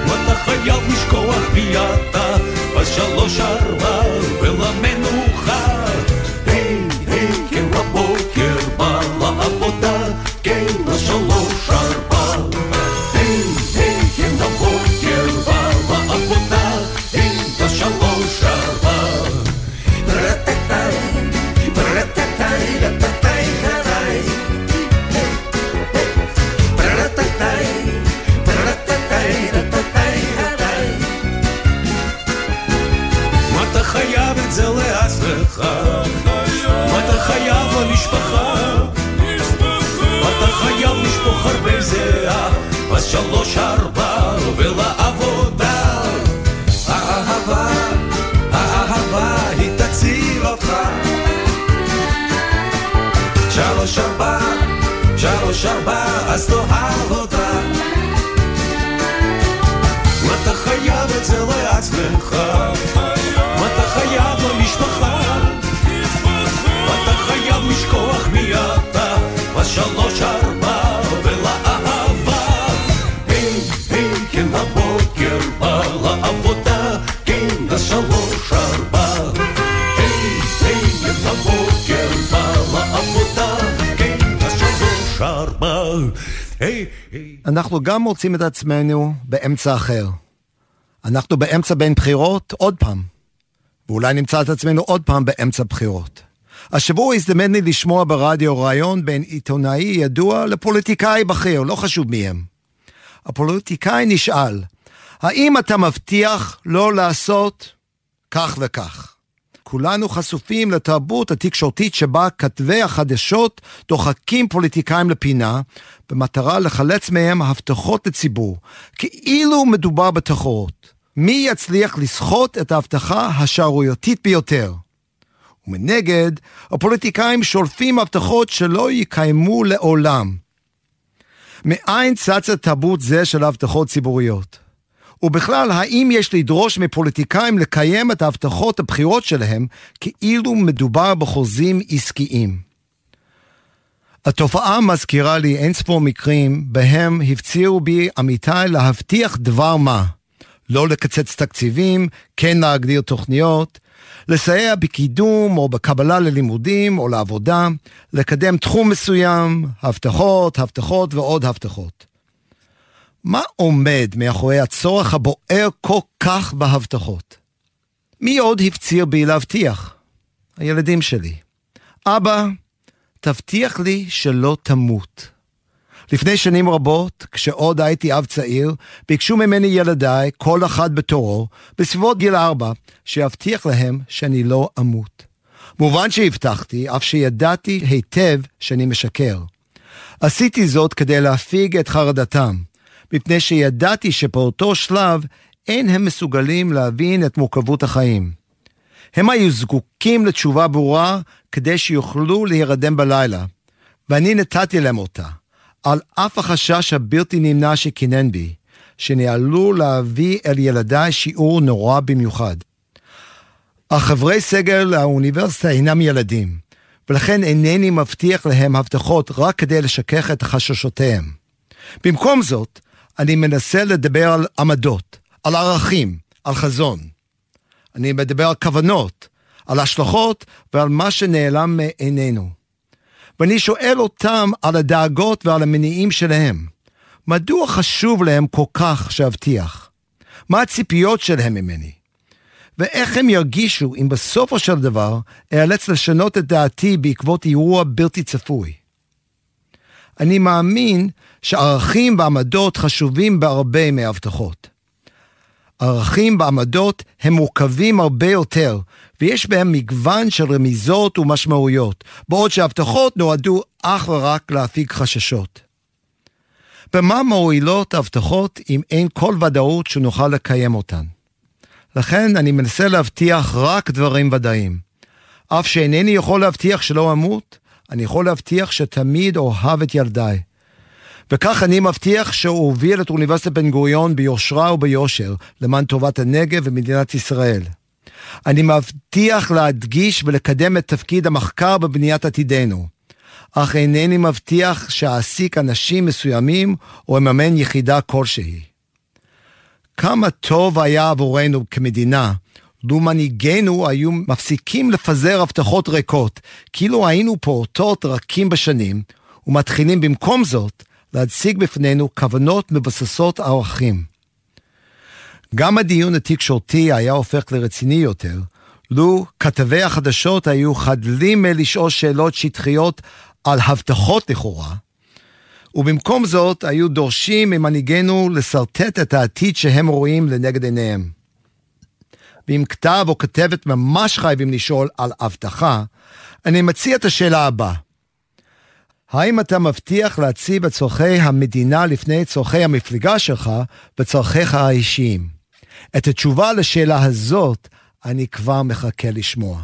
מה אתה חייב לשכוח מי אתה? בשלוש ארבע ולמנוחה. אנחנו גם מוצאים את עצמנו באמצע אחר. אנחנו באמצע בין בחירות עוד פעם, ואולי נמצא את עצמנו עוד פעם באמצע בחירות. השבוע הזדמן לי לשמוע ברדיו ראיון בין עיתונאי ידוע לפוליטיקאי בכיר, לא חשוב מי הם. הפוליטיקאי נשאל, האם אתה מבטיח לא לעשות כך וכך? כולנו חשופים לתרבות התקשורתית שבה כתבי החדשות דוחקים פוליטיקאים לפינה, במטרה לחלץ מהם הבטחות לציבור, כאילו מדובר בתחרות. מי יצליח לסחוט את ההבטחה השערורייתית ביותר? ומנגד, הפוליטיקאים שולפים הבטחות שלא יקיימו לעולם. מאין צצה תרבות זה של הבטחות ציבוריות? ובכלל, האם יש לדרוש מפוליטיקאים לקיים את ההבטחות הבחירות שלהם כאילו מדובר בחוזים עסקיים? התופעה מזכירה לי אין ספור מקרים בהם הפצירו בי עמיתיי להבטיח דבר מה. לא לקצץ תקציבים, כן להגדיר תוכניות, לסייע בקידום או בקבלה ללימודים או לעבודה, לקדם תחום מסוים, הבטחות, הבטחות ועוד הבטחות. מה עומד מאחורי הצורך הבוער כל כך בהבטחות? מי עוד הפציר בי להבטיח? הילדים שלי. אבא, תבטיח לי שלא תמות. לפני שנים רבות, כשעוד הייתי אב צעיר, ביקשו ממני ילדיי, כל אחד בתורו, בסביבות גיל ארבע, שיבטיח להם שאני לא אמות. מובן שהבטחתי, אף שידעתי היטב שאני משקר. עשיתי זאת כדי להפיג את חרדתם, מפני שידעתי שבאותו שלב אין הם מסוגלים להבין את מורכבות החיים. הם היו זקוקים לתשובה ברורה כדי שיוכלו להירדם בלילה, ואני נתתי להם אותה. על אף החשש הבלתי נמנע שקינן בי, שאני עלול להביא אל ילדיי שיעור נורא במיוחד. אך חברי סגל האוניברסיטה אינם ילדים, ולכן אינני מבטיח להם הבטחות רק כדי לשכך את חששותיהם. במקום זאת, אני מנסה לדבר על עמדות, על ערכים, על חזון. אני מדבר על כוונות, על השלכות ועל מה שנעלם מעינינו. ואני שואל אותם על הדאגות ועל המניעים שלהם. מדוע חשוב להם כל כך שאבטיח? מה הציפיות שלהם ממני? ואיך הם ירגישו אם בסופו של דבר אאלץ לשנות את דעתי בעקבות אירוע בלתי צפוי? אני מאמין שערכים ועמדות חשובים בהרבה מהבטחות. ערכים ועמדות הם מורכבים הרבה יותר, ויש בהם מגוון של רמיזות ומשמעויות, בעוד שהבטחות נועדו אך ורק להפיג חששות. במה מועילות הבטחות אם אין כל ודאות שנוכל לקיים אותן? לכן אני מנסה להבטיח רק דברים ודאיים. אף שאינני יכול להבטיח שלא אמות, אני יכול להבטיח שתמיד אוהב את ילדיי. וכך אני מבטיח שהוא הוביל את אוניברסיטת בן גוריון ביושרה וביושר למען טובת הנגב ומדינת ישראל. אני מבטיח להדגיש ולקדם את תפקיד המחקר בבניית עתידנו, אך אינני מבטיח שאעסיק אנשים מסוימים או אממן יחידה כלשהי. כמה טוב היה עבורנו כמדינה לו מנהיגינו היו מפסיקים לפזר הבטחות ריקות, כאילו היינו פעוטות רכים בשנים, ומתחילים במקום זאת להציג בפנינו כוונות מבססות ערכים. גם הדיון התקשורתי היה הופך לרציני יותר, לו כתבי החדשות היו חדלים מלשאול שאלות שטחיות על הבטחות לכאורה, ובמקום זאת היו דורשים ממנהיגינו לשרטט את העתיד שהם רואים לנגד עיניהם. ואם כתב או כתבת ממש חייבים לשאול על הבטחה, אני מציע את השאלה הבאה: האם אתה מבטיח להציב את צורכי המדינה לפני צורכי המפלגה שלך וצורכיך האישיים? את התשובה לשאלה הזאת אני כבר מחכה לשמוע.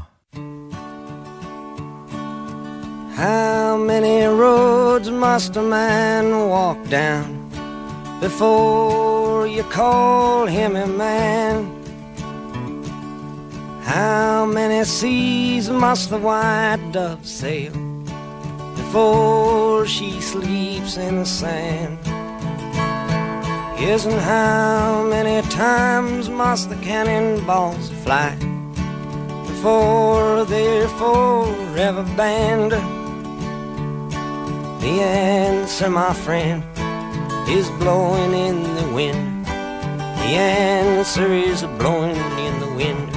How many roads must a man walk down before you call him a man? How many seas must the white dove sail before she sleeps in the sand? And how many times must the cannonballs fly before they're forever banned? The answer, my friend, is blowing in the wind. The answer is blowing in the wind.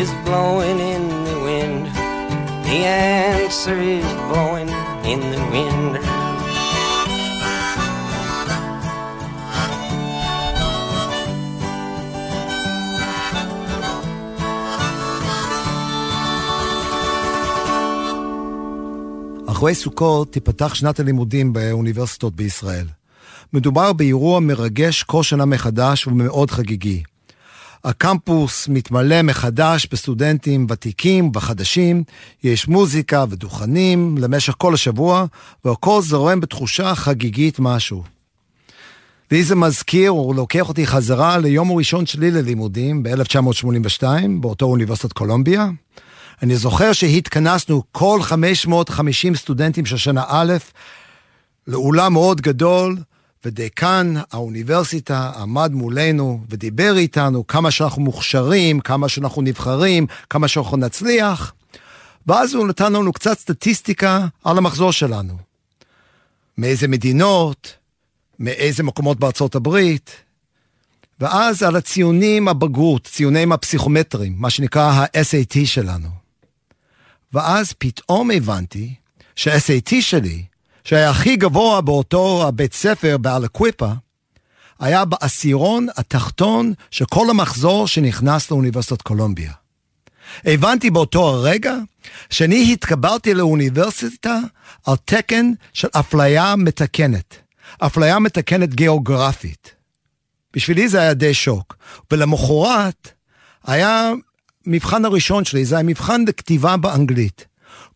is blowing in the wind. The answer is blowing in the wind. אחרי סוכות תיפתח שנת הלימודים באוניברסיטות בישראל. מדובר באירוע מרגש כל שנה מחדש ומאוד חגיגי. הקמפוס מתמלא מחדש בסטודנטים ותיקים וחדשים, יש מוזיקה ודוכנים למשך כל השבוע, והכל זורם בתחושה חגיגית משהו. לי זה מזכיר, הוא לוקח אותי חזרה ליום הראשון שלי ללימודים ב-1982, באותו אוניברסיטת קולומביה. אני זוכר שהתכנסנו כל 550 סטודנטים של שנה א' לאולם מאוד גדול, ודיקן האוניברסיטה עמד מולנו ודיבר איתנו כמה שאנחנו מוכשרים, כמה שאנחנו נבחרים, כמה שאנחנו נצליח, ואז הוא נתן לנו קצת סטטיסטיקה על המחזור שלנו. מאיזה מדינות, מאיזה מקומות בארצות הברית, ואז על הציונים הבגרות, ציונים הפסיכומטריים, מה שנקרא ה-SAT שלנו. ואז פתאום הבנתי שה-SAT שלי, שהיה הכי גבוה באותו הבית ספר באלקוויפה, היה בעשירון התחתון של כל המחזור שנכנס לאוניברסיטת קולומביה. הבנתי באותו הרגע שאני התקבלתי לאוניברסיטה על תקן של אפליה מתקנת, אפליה מתקנת גיאוגרפית. בשבילי זה היה די שוק. ולמחרת היה מבחן הראשון שלי, זה היה מבחן בכתיבה באנגלית.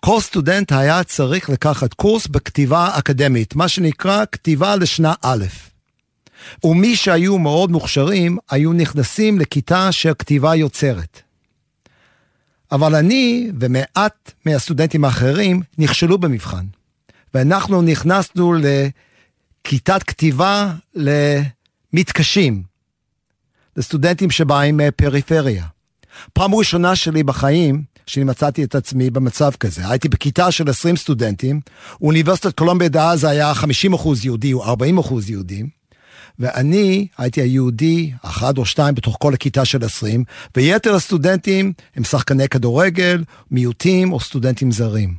כל סטודנט היה צריך לקחת קורס בכתיבה אקדמית, מה שנקרא כתיבה לשנה א'. ומי שהיו מאוד מוכשרים, היו נכנסים לכיתה של כתיבה יוצרת. אבל אני ומעט מהסטודנטים האחרים נכשלו במבחן. ואנחנו נכנסנו לכיתת כתיבה למתקשים, לסטודנטים שבאים מפריפריה. פעם ראשונה שלי בחיים, שאני מצאתי את עצמי במצב כזה. הייתי בכיתה של 20 סטודנטים, אוניברסיטת קולומביה דאז היה 50% יהודי או 40% יהודים, ואני הייתי היהודי, אחד או שתיים בתוך כל הכיתה של עשרים, ויתר הסטודנטים הם שחקני כדורגל, מיעוטים או סטודנטים זרים.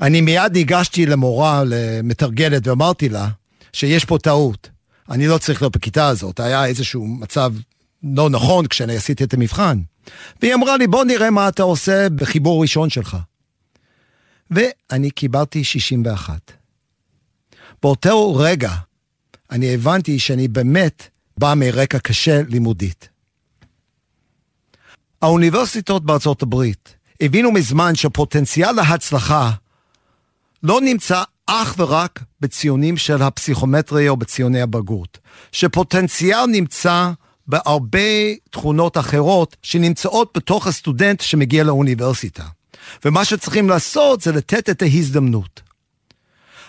אני מיד ניגשתי למורה, למתרגלת, ואמרתי לה שיש פה טעות. אני לא צריך להיות בכיתה הזאת, היה איזשהו מצב לא נכון כשאני עשיתי את המבחן. והיא אמרה לי, בוא נראה מה אתה עושה בחיבור ראשון שלך. ואני קיבלתי 61. באותו רגע אני הבנתי שאני באמת בא מרקע קשה לימודית. האוניברסיטות בארצות הברית הבינו מזמן שפוטנציאל להצלחה לא נמצא אך ורק בציונים של הפסיכומטרי או בציוני הבגרות, שפוטנציאל נמצא בהרבה תכונות אחרות שנמצאות בתוך הסטודנט שמגיע לאוניברסיטה. ומה שצריכים לעשות זה לתת את ההזדמנות.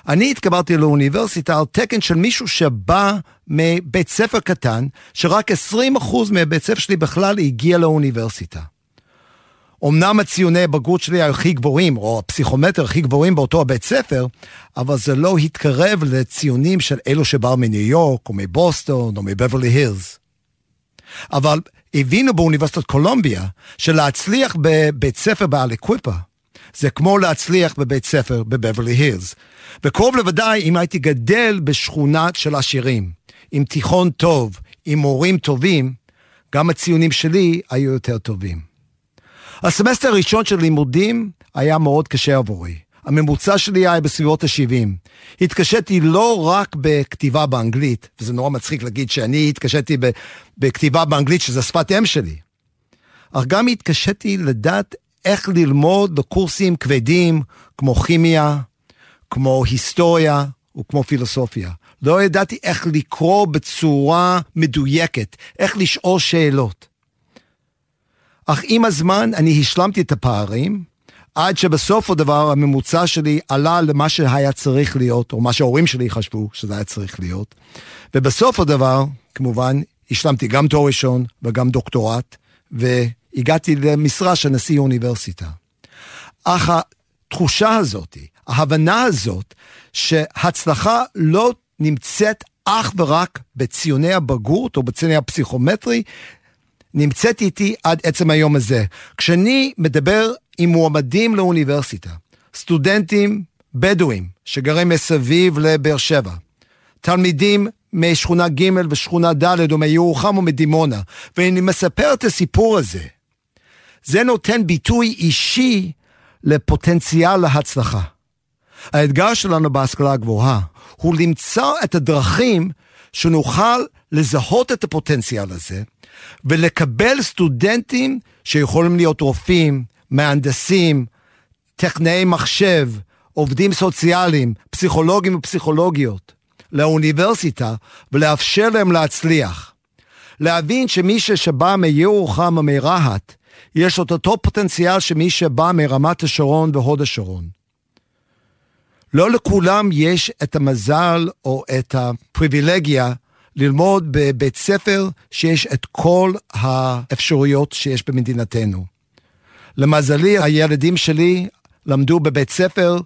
אני התקבלתי לאוניברסיטה על תקן של מישהו שבא מבית ספר קטן, שרק 20% מהבית ספר שלי בכלל הגיע לאוניברסיטה. אמנם הציוני הבגרות שלי היו הכי גבוהים, או הפסיכומטר הכי גבוהים באותו הבית ספר, אבל זה לא התקרב לציונים של אלו שבאו מניו יורק, או מבוסטון, או מבברלי הילס. אבל הבינו באוניברסיטת קולומביה שלהצליח בבית ספר באליקוויפה זה כמו להצליח בבית ספר בבברלי הילס. וקרוב לוודאי אם הייתי גדל בשכונה של עשירים, עם תיכון טוב, עם מורים טובים, גם הציונים שלי היו יותר טובים. הסמסטר הראשון של לימודים היה מאוד קשה עבורי. הממוצע שלי היה בסביבות ה-70. התקשיתי לא רק בכתיבה באנגלית, וזה נורא מצחיק להגיד שאני התקשיתי בכתיבה באנגלית, שזה שפת אם שלי, אך גם התקשיתי לדעת איך ללמוד בקורסים כבדים כמו כימיה, כמו היסטוריה וכמו פילוסופיה. לא ידעתי איך לקרוא בצורה מדויקת, איך לשאול שאלות. אך עם הזמן אני השלמתי את הפערים, עד שבסוף הדבר הממוצע שלי עלה למה שהיה צריך להיות, או מה שההורים שלי חשבו שזה היה צריך להיות. ובסוף הדבר, כמובן, השלמתי גם תואר ראשון וגם דוקטורט, והגעתי למשרה של נשיא אוניברסיטה. אך התחושה הזאת, ההבנה הזאת, שהצלחה לא נמצאת אך ורק בציוני הבגרות או בציוני הפסיכומטרי, נמצאת איתי עד עצם היום הזה. כשאני מדבר עם מועמדים לאוניברסיטה, סטודנטים בדואים שגרים מסביב לבאר שבע, תלמידים משכונה ג' ושכונה ד' או מירוחם או מדימונה, ואני מספר את הסיפור הזה. זה נותן ביטוי אישי לפוטנציאל להצלחה. האתגר שלנו בהשכלה הגבוהה הוא למצוא את הדרכים שנוכל לזהות את הפוטנציאל הזה ולקבל סטודנטים שיכולים להיות רופאים, מהנדסים, טכנאי מחשב, עובדים סוציאליים, פסיכולוגים ופסיכולוגיות, לאוניברסיטה ולאפשר להם להצליח. להבין שמי שבא מירוחם או מרהט, יש את אותו פוטנציאל שמי שבא מרמת השרון והוד השרון. לא לכולם יש את המזל או את הפריבילגיה ללמוד בבית ספר שיש את כל האפשרויות שיש במדינתנו. למזלי, הילדים שלי למדו בבית ספר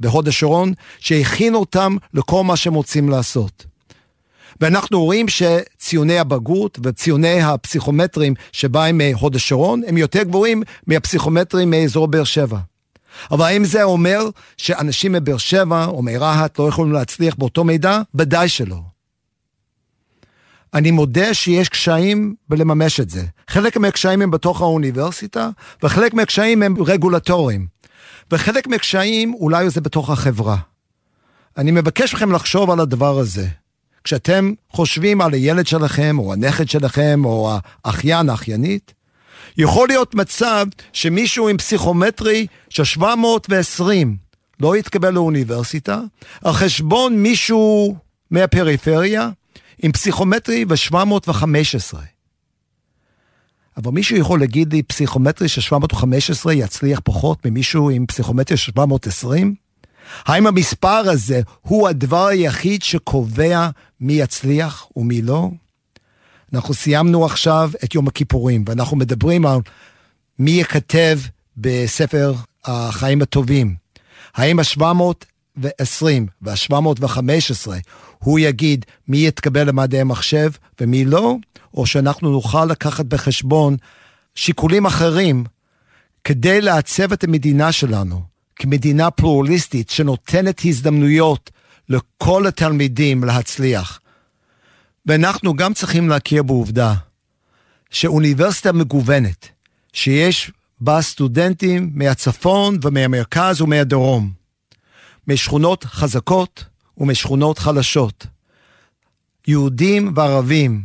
בהוד השרון, שהכין אותם לכל מה שהם רוצים לעשות. ואנחנו רואים שציוני הבגרות וציוני הפסיכומטרים שבאים מהוד השרון הם יותר גבוהים מהפסיכומטרים מאזור באר שבע. אבל האם זה אומר שאנשים מבאר שבע או מרהט לא יכולים להצליח באותו מידע? ודאי שלא. אני מודה שיש קשיים בלממש את זה. חלק מהקשיים הם בתוך האוניברסיטה, וחלק מהקשיים הם רגולטוריים. וחלק מהקשיים אולי זה בתוך החברה. אני מבקש מכם לחשוב על הדבר הזה. כשאתם חושבים על הילד שלכם, או הנכד שלכם, או האחיין, האחיינית, יכול להיות מצב שמישהו עם פסיכומטרי של 720 לא יתקבל לאוניברסיטה, על חשבון מישהו מהפריפריה עם פסיכומטרי ו-715. אבל מישהו יכול להגיד לי פסיכומטרי של 715 יצליח פחות ממישהו עם פסיכומטרי של 720? האם המספר הזה הוא הדבר היחיד שקובע מי יצליח ומי לא? אנחנו סיימנו עכשיו את יום הכיפורים, ואנחנו מדברים על מי יכתב בספר החיים הטובים. האם ה-720 וה-715 הוא יגיד מי יתקבל למדעי המחשב ומי לא, או שאנחנו נוכל לקחת בחשבון שיקולים אחרים כדי לעצב את המדינה שלנו כמדינה פלורליסטית שנותנת הזדמנויות לכל התלמידים להצליח. ואנחנו גם צריכים להכיר בעובדה שאוניברסיטה מגוונת, שיש בה סטודנטים מהצפון ומהמרכז ומהדרום, משכונות חזקות ומשכונות חלשות, יהודים וערבים,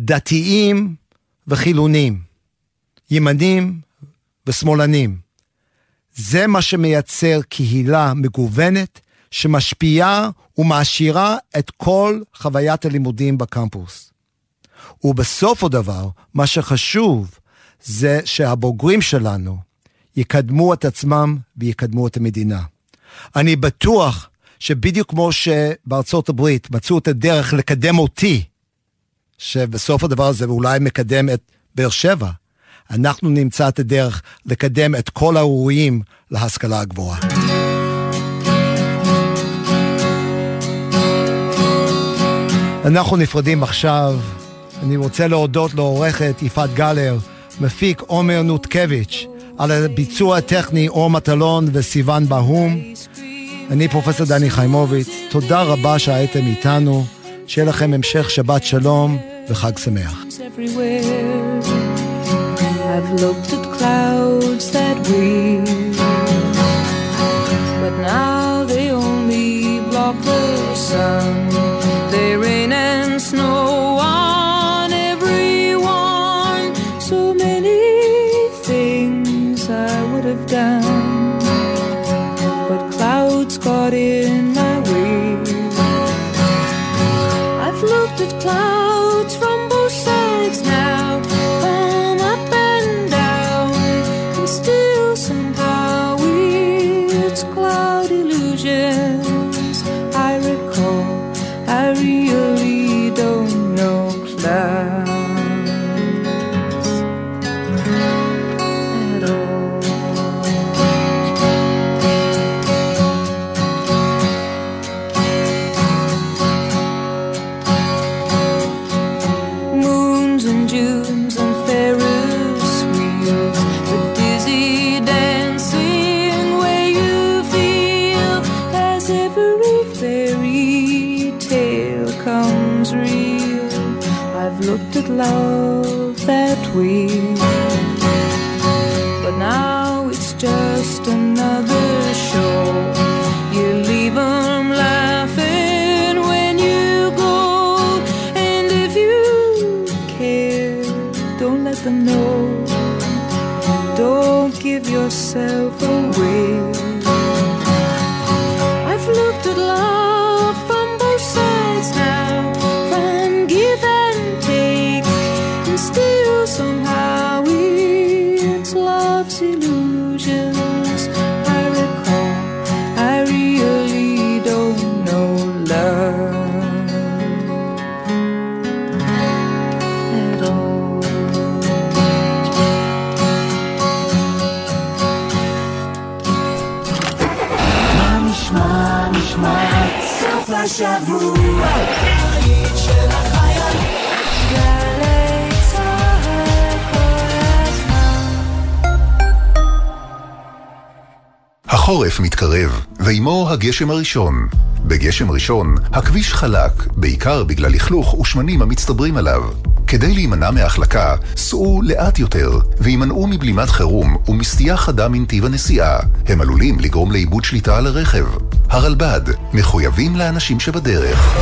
דתיים וחילונים, ימנים ושמאלנים. זה מה שמייצר קהילה מגוונת שמשפיעה ומעשירה את כל חוויית הלימודים בקמפוס. ובסוף הדבר, מה שחשוב זה שהבוגרים שלנו יקדמו את עצמם ויקדמו את המדינה. אני בטוח שבדיוק כמו שבארצות הברית מצאו את הדרך לקדם אותי, שבסוף הדבר הזה אולי מקדם את באר שבע, אנחנו נמצא את הדרך לקדם את כל הראויים להשכלה הגבוהה. אנחנו נפרדים עכשיו. אני רוצה להודות לעורכת יפעת גלר, מפיק עומר נותקביץ', על הביצוע הטכני אור מטלון וסיון בהום. אני פרופסור דני חיימוביץ, תודה רבה שהייתם איתנו, שיהיה לכם המשך שבת שלום וחג שמח. They rain and snow what is השבוע. החורף מתקרב, ועימו הגשם הראשון. בגשם ראשון, הכביש חלק, בעיקר בגלל לכלוך ושמנים המצטברים עליו. כדי להימנע מהחלקה, סעו לאט יותר, והימנעו מבלימת חירום ומסטייה חדה מנתיב הנסיעה. הם עלולים לגרום לאיבוד שליטה על הרכב. הרלב"ד, מחויבים לאנשים שבדרך.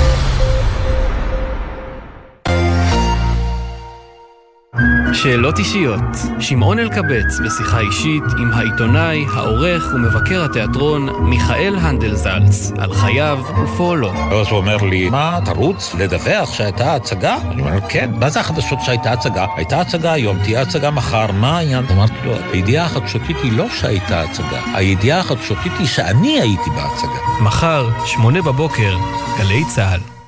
שאלות אישיות. שמעון אלקבץ בשיחה אישית עם העיתונאי, העורך ומבקר התיאטרון מיכאל הנדלזלץ על חייו ופועלו. אז הוא אומר לי, מה, תרוץ לדווח שהייתה הצגה? אני אומר, כן, מה זה החדשות שהייתה הצגה? הייתה הצגה היום, תהיה הצגה מחר, מה העניין? אמרתי לו, הידיעה החדשותית היא לא שהייתה הצגה, הידיעה החדשותית היא שאני הייתי בהצגה. מחר, שמונה בבוקר, גלי צה"ל.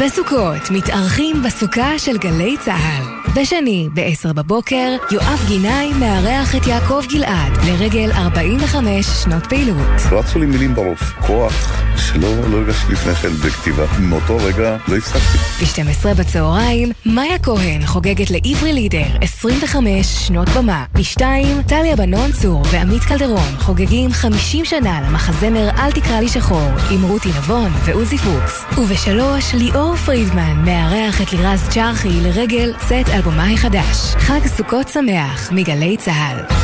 בסוכות מתארחים בסוכה של גלי צה"ל. בשני, ב-10 בבוקר, יואב גינאי מארח את יעקב גלעד לרגל 45 שנות פעילות. רצו לי מילים בראש, כוח שלא לא הרגשתי לפני כן בכתיבה. מאותו רגע לא הפסקתי. ב-12 בצהריים, מאיה כהן חוגגת לעברי לידר 25 שנות במה. ב-2, טליה בנון צור ועמית קלדרון חוגגים 50 שנה למחזמר "אל תקרא לי שחור" עם רותי נבון ועוזי פוקס. וב-3, ליאור פרידמן מארח את לירז צ'רחי לרגל צאת אלבומה החדש. חג סוכות שמח מגלי צה"ל.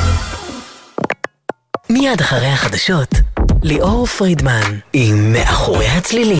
מיד אחרי החדשות, ליאור פרידמן עם מאחורי הצלילים.